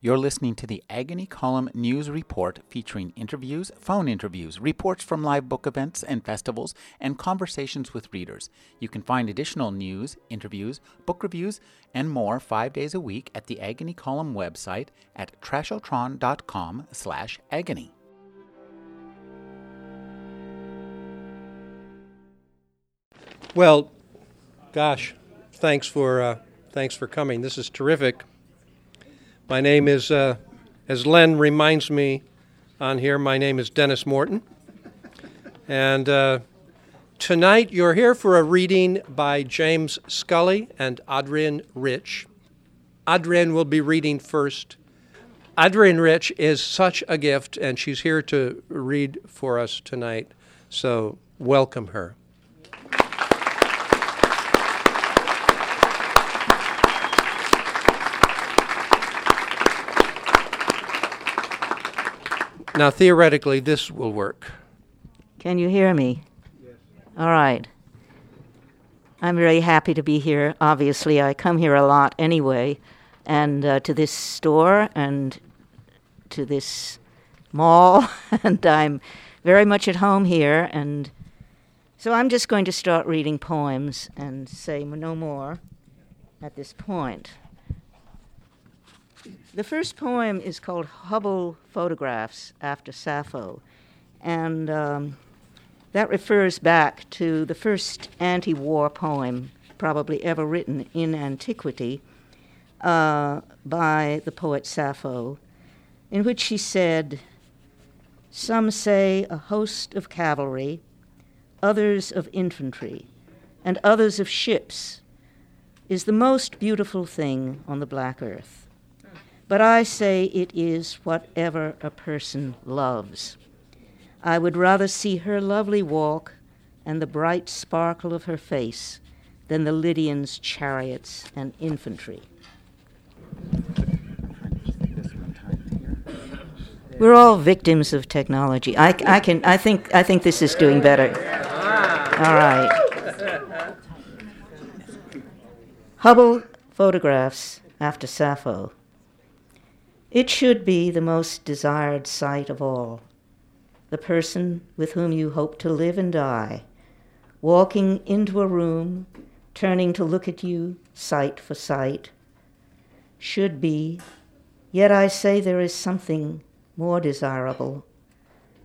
You're listening to the Agony Column News Report featuring interviews, phone interviews, reports from live book events and festivals, and conversations with readers. You can find additional news, interviews, book reviews, and more five days a week at the Agony Column website at trashotron.com slash agony. Well, gosh, thanks for uh, thanks for coming. This is terrific. My name is, uh, as Len reminds me on here, my name is Dennis Morton, and uh, tonight you're here for a reading by James Scully and Adrienne Rich. Adrienne will be reading first. Adrienne Rich is such a gift, and she's here to read for us tonight. So welcome her. Now, theoretically, this will work. Can you hear me? Yes. All right. I'm very happy to be here. Obviously, I come here a lot anyway, and uh, to this store and to this mall, and I'm very much at home here. And so I'm just going to start reading poems and say no more at this point. The first poem is called Hubble Photographs after Sappho, and um, that refers back to the first anti war poem probably ever written in antiquity uh, by the poet Sappho, in which she said, Some say a host of cavalry, others of infantry, and others of ships is the most beautiful thing on the black earth. But I say it is whatever a person loves. I would rather see her lovely walk and the bright sparkle of her face than the Lydians' chariots and infantry. We're all victims of technology. I, I, can, I, think, I think this is doing better. All right. Hubble photographs after Sappho. It should be the most desired sight of all. The person with whom you hope to live and die, walking into a room, turning to look at you, sight for sight, should be, yet I say there is something more desirable.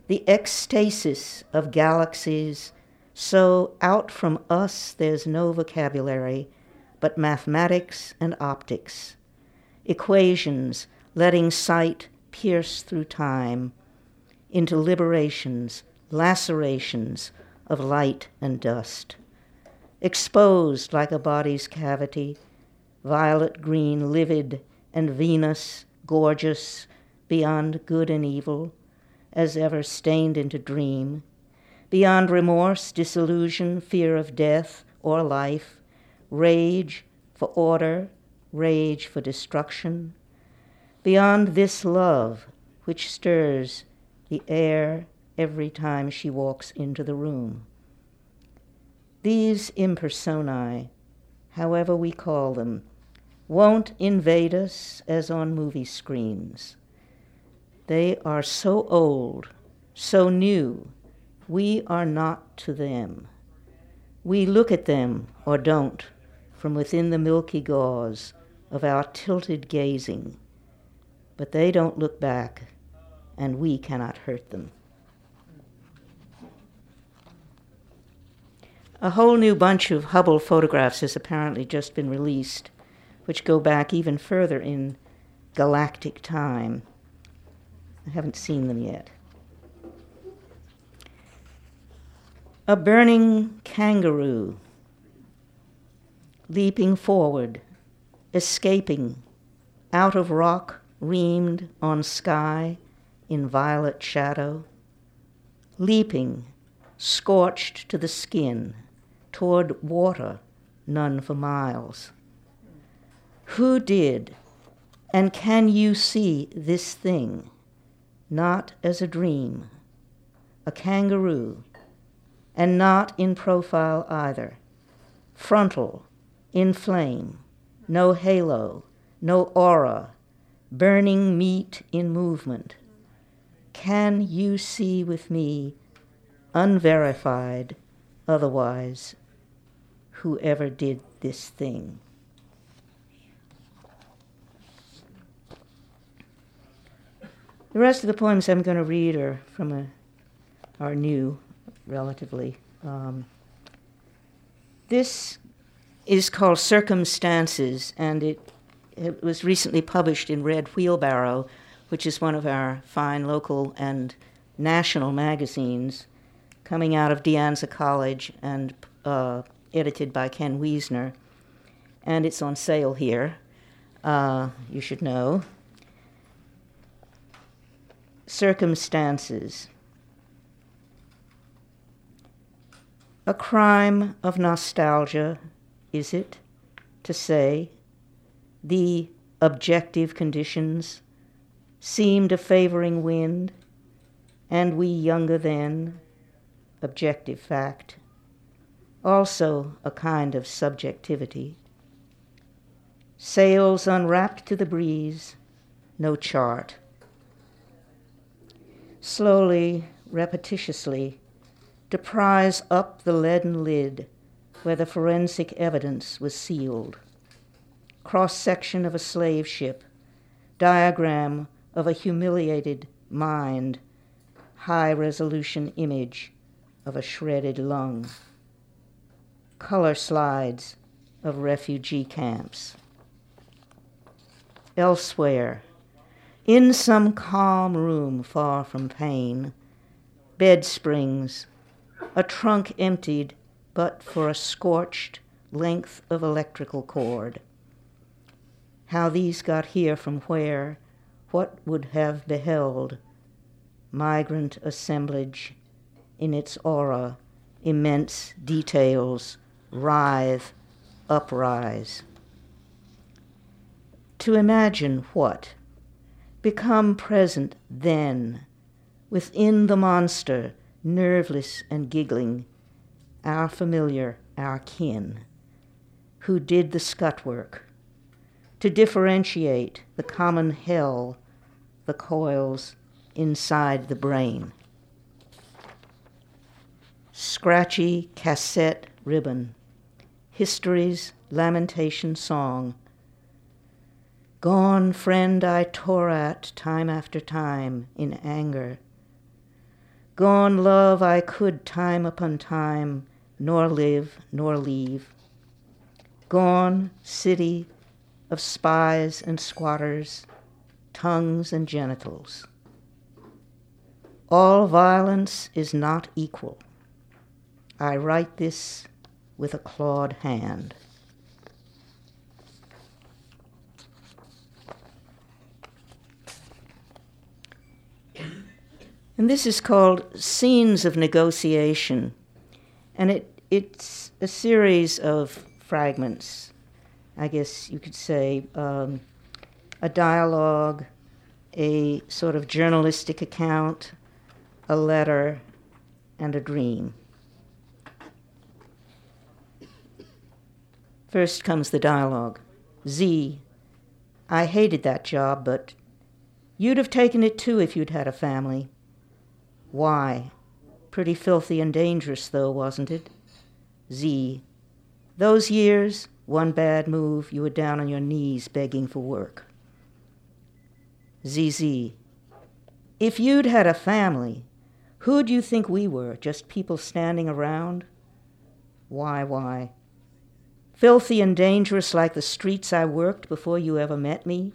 The ecstasis of galaxies, so out from us there's no vocabulary, but mathematics and optics, equations letting sight pierce through time into liberations, lacerations of light and dust. Exposed like a body's cavity, violet green, livid, and Venus, gorgeous, beyond good and evil, as ever stained into dream, beyond remorse, disillusion, fear of death or life, rage for order, rage for destruction, beyond this love which stirs the air every time she walks into the room. These impersonae, however we call them, won't invade us as on movie screens. They are so old, so new, we are not to them. We look at them, or don't, from within the milky gauze of our tilted gazing but they don't look back, and we cannot hurt them. A whole new bunch of Hubble photographs has apparently just been released, which go back even further in galactic time. I haven't seen them yet. A burning kangaroo leaping forward, escaping out of rock reamed on sky in violet shadow, leaping, scorched to the skin, toward water none for miles. Who did, and can you see this thing, not as a dream, a kangaroo, and not in profile either, frontal, in flame, no halo, no aura, burning meat in movement. Can you see with me, unverified, otherwise, whoever did this thing? The rest of the poems I'm going to read are from a, are new, relatively. Um, this is called Circumstances, and it, it was recently published in Red Wheelbarrow, which is one of our fine local and national magazines, coming out of De Anza College and uh, edited by Ken Weisner. And it's on sale here, uh, you should know circumstances. A crime of nostalgia, is it, to say, the objective conditions seemed a favoring wind, and we younger then, objective fact, also a kind of subjectivity. Sails unwrapped to the breeze, no chart slowly, repetitiously, to prise up the leaden lid where the forensic evidence was sealed. Cross section of a slave ship, diagram of a humiliated mind, high resolution image of a shredded lung, color slides of refugee camps. Elsewhere, in some calm room far from pain, bed springs, a trunk emptied but for a scorched length of electrical cord. How these got here from where, what would have beheld? Migrant assemblage in its aura, immense details, writhe, uprise. To imagine what? Become present then, within the monster, nerveless and giggling, our familiar, our kin, who did the scut work, to differentiate the common hell, the coils inside the brain. Scratchy cassette ribbon, history's lamentation song Gone, friend, I tore at time after time in anger. Gone, love, I could time upon time nor live nor leave. Gone, city of spies and squatters, tongues and genitals. All violence is not equal. I write this with a clawed hand. And this is called Scenes of Negotiation. And it, it's a series of fragments, I guess you could say, um, a dialogue, a sort of journalistic account, a letter, and a dream. First comes the dialogue. Z, I hated that job, but you'd have taken it too if you'd had a family. Why? Pretty filthy and dangerous, though, wasn't it? Z. Those years, one bad move, you were down on your knees begging for work. ZZ. If you'd had a family, who'd you think we were? Just people standing around? Why, why? Filthy and dangerous like the streets I worked before you ever met me?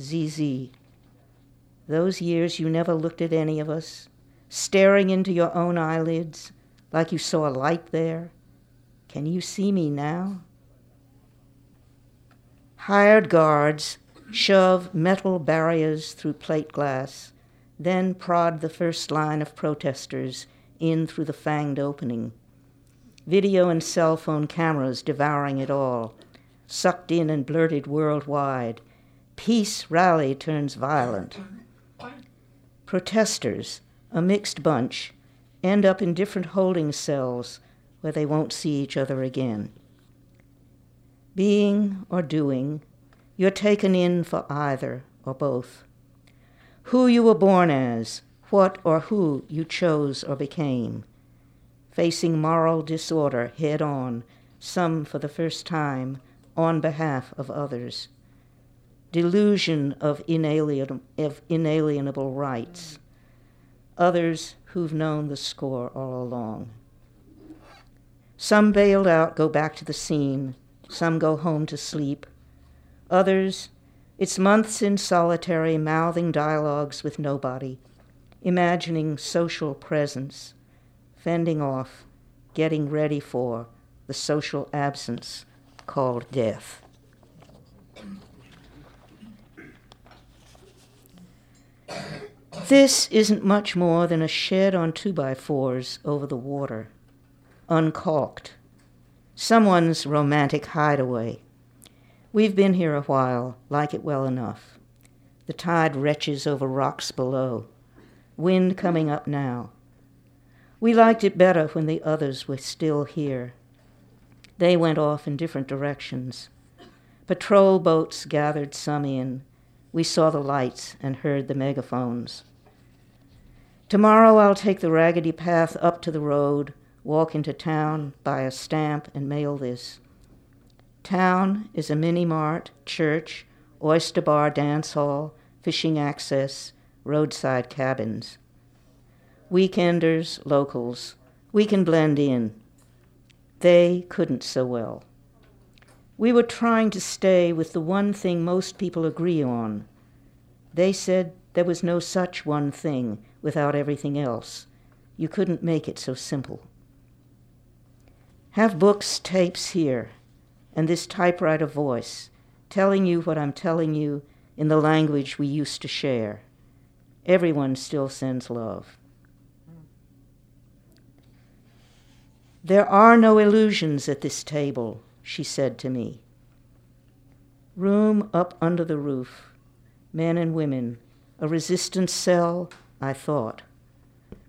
ZZ. Those years you never looked at any of us, staring into your own eyelids like you saw a light there. Can you see me now? Hired guards shove metal barriers through plate glass, then prod the first line of protesters in through the fanged opening. Video and cell phone cameras devouring it all, sucked in and blurted worldwide. Peace rally turns violent. Protesters, a mixed bunch, end up in different holding cells where they won't see each other again. Being or doing, You're taken in for either or both. Who you were born as, what or who you chose or became. Facing moral disorder head on, some for the first time, on behalf of others. Delusion of, inalien- of inalienable rights. Others who've known the score all along. Some bailed out go back to the scene, some go home to sleep. Others, it's months in solitary mouthing dialogues with nobody, imagining social presence, fending off, getting ready for the social absence called death. This isn't much more than a shed on two by fours over the water, uncaulked. Someone's romantic hideaway. We've been here a while, like it well enough. The tide retches over rocks below, wind coming up now. We liked it better when the others were still here. They went off in different directions. Patrol boats gathered some in. We saw the lights and heard the megaphones. Tomorrow I'll take the raggedy path up to the road, walk into town, buy a stamp, and mail this. Town is a mini mart, church, oyster bar, dance hall, fishing access, roadside cabins. Weekenders, locals, we can blend in. They couldn't so well. We were trying to stay with the one thing most people agree on. They said there was no such one thing without everything else. You couldn't make it so simple. Have books, tapes here, and this typewriter voice telling you what I'm telling you in the language we used to share. Everyone still sends love. There are no illusions at this table, she said to me. Room up under the roof, men and women, a resistance cell, I thought,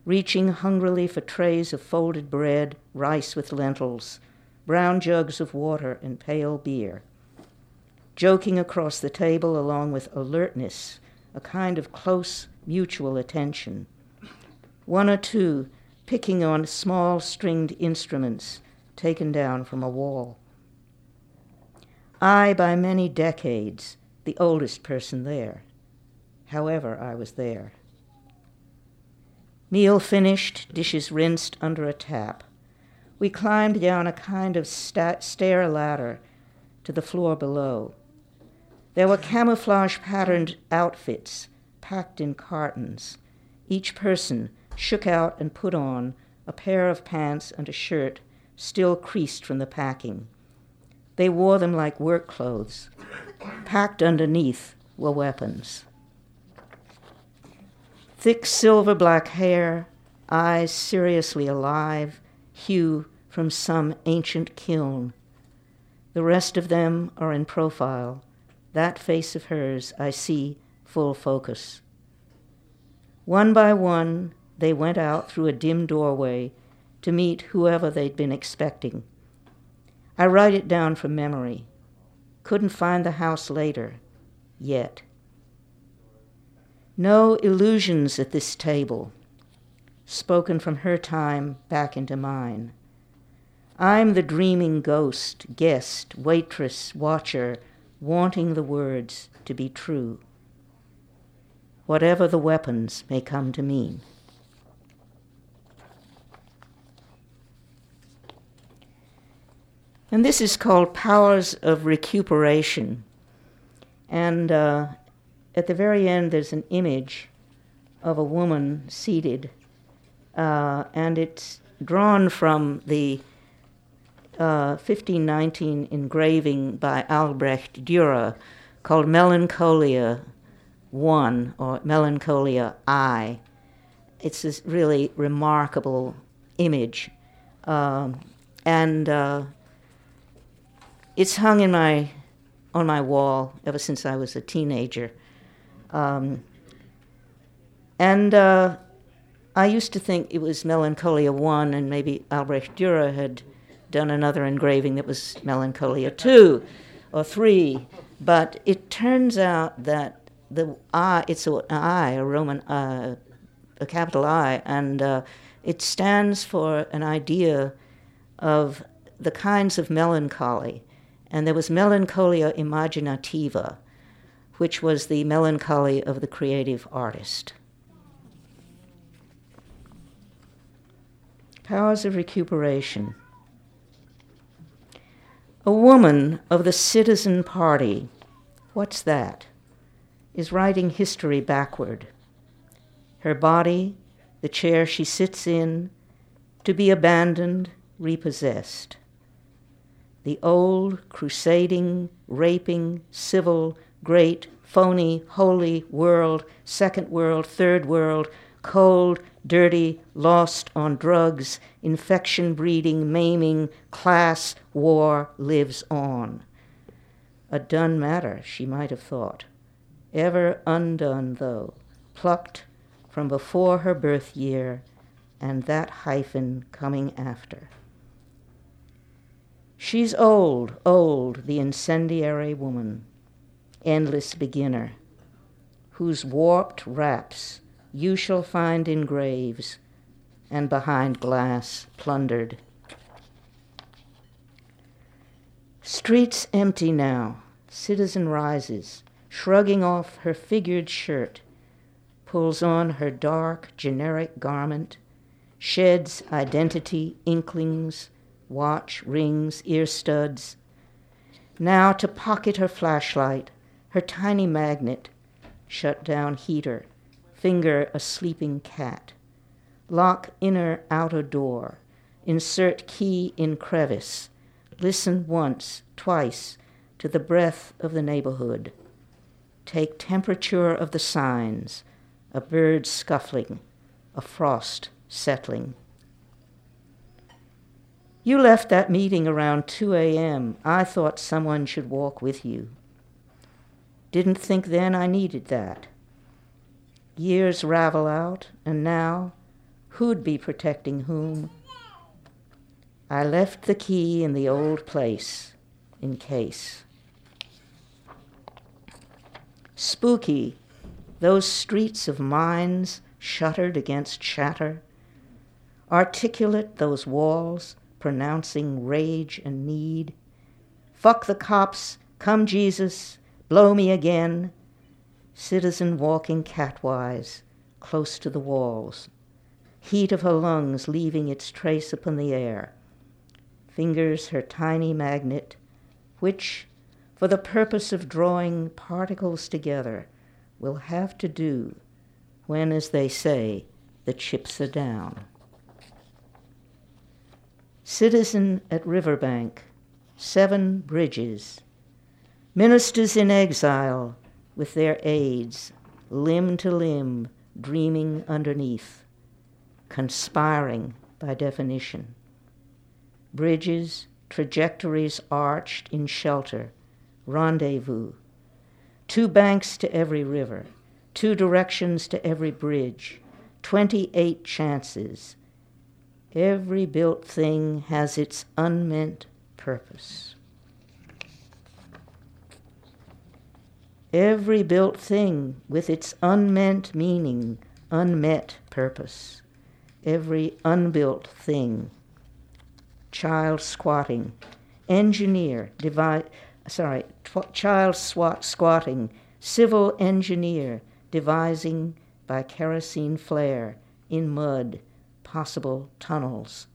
reaching hungrily for trays of folded bread, rice with lentils, brown jugs of water, and pale beer. Joking across the table along with alertness, a kind of close mutual attention. One or two picking on small stringed instruments taken down from a wall. I, by many decades, the oldest person there. However, I was there. Meal finished, dishes rinsed under a tap. We climbed down a kind of sta- stair ladder to the floor below. There were camouflage patterned outfits packed in cartons. Each person shook out and put on a pair of pants and a shirt still creased from the packing. They wore them like work clothes. Packed underneath were weapons. Thick silver black hair, eyes seriously alive, hue from some ancient kiln. The rest of them are in profile. That face of hers I see full focus. One by one, they went out through a dim doorway to meet whoever they'd been expecting. I write it down from memory. Couldn't find the house later, yet. No illusions at this table, spoken from her time back into mine. I'm the dreaming ghost, guest, waitress, watcher, wanting the words to be true, whatever the weapons may come to mean. And this is called Powers of Recuperation. And uh, at the very end, there's an image of a woman seated, uh, and it's drawn from the uh, 1519 engraving by Albrecht Dürer called Melancholia I or Melancholia I. It's this really remarkable image. Um, and uh, it's hung in my on my wall ever since I was a teenager. Um, and uh, I used to think it was Melancholia 1, and maybe Albrecht Dürer had done another engraving that was Melancholia 2 or 3. But it turns out that the I, it's an I, a Roman, uh, a capital I, and uh, it stands for an idea of the kinds of melancholy. And there was melancholia imaginativa, which was the melancholy of the creative artist. Powers of recuperation. A woman of the Citizen Party, what's that? Is writing history backward. Her body, the chair she sits in, to be abandoned, repossessed. The old, crusading, raping, civil, great, phony, holy world, second world, third world, cold, dirty, lost on drugs, infection breeding, maiming, class, war lives on. A done matter, she might have thought. Ever undone, though, plucked from before her birth year, and that hyphen coming after. She's old, old, the incendiary woman, endless beginner, whose warped wraps you shall find in graves and behind glass plundered. Streets empty now. Citizen rises, shrugging off her figured shirt, pulls on her dark, generic garment, sheds identity, inklings, watch, rings, ear studs. Now to pocket her flashlight, her tiny magnet, shut down heater, finger a sleeping cat, lock inner outer door, insert key in crevice, listen once, twice to the breath of the neighborhood, take temperature of the signs, a bird scuffling, a frost settling. You left that meeting around 2 a.m. I thought someone should walk with you. Didn't think then I needed that. Years ravel out, and now, who'd be protecting whom? I left the key in the old place, in case. Spooky, those streets of minds shuttered against shatter. Articulate, those walls pronouncing rage and need. Fuck the cops, come Jesus, blow me again, citizen walking catwise, close to the walls, heat of her lungs leaving its trace upon the air, fingers her tiny magnet, which, for the purpose of drawing particles together, will have to do when, as they say, the chips are down. Citizen at Riverbank, seven bridges, ministers in exile, with their aides, limb to limb, dreaming underneath, conspiring by definition. Bridges, trajectories arched in shelter, rendezvous. Two banks to every river, two directions to every bridge, 28 chances. Every built thing has its unmeant purpose. Every built thing with its unmeant meaning, unmet purpose, every unbuilt thing. Child squatting, engineer, devi- sorry, tw- child swat- squatting, civil engineer, devising by kerosene flare in mud. Possible tunnels.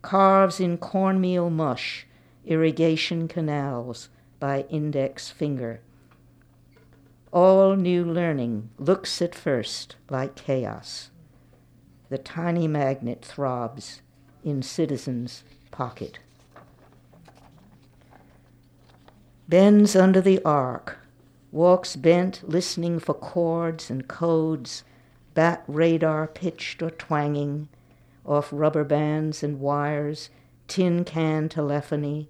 Carves in cornmeal mush, irrigation canals by index finger all new learning looks at first like chaos. The tiny magnet throbs in citizen's pocket. Bends under the arc, walks bent, listening for chords and codes, bat radar pitched or twanging, off rubber bands and wires, tin can telephony,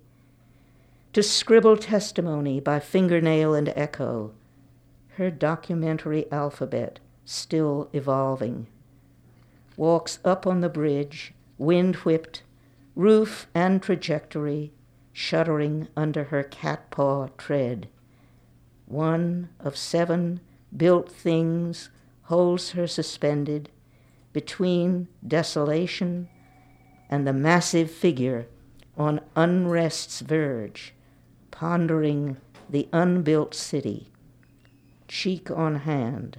to scribble testimony by fingernail and echo, her documentary alphabet still evolving. Walks up on the bridge, wind whipped, roof and trajectory shuddering under her cat paw tread, one of seven built things holds her suspended between desolation and the massive figure on unrest's verge, pondering the unbuilt city, cheek on hand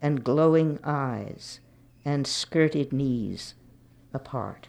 and glowing eyes and skirted knees apart.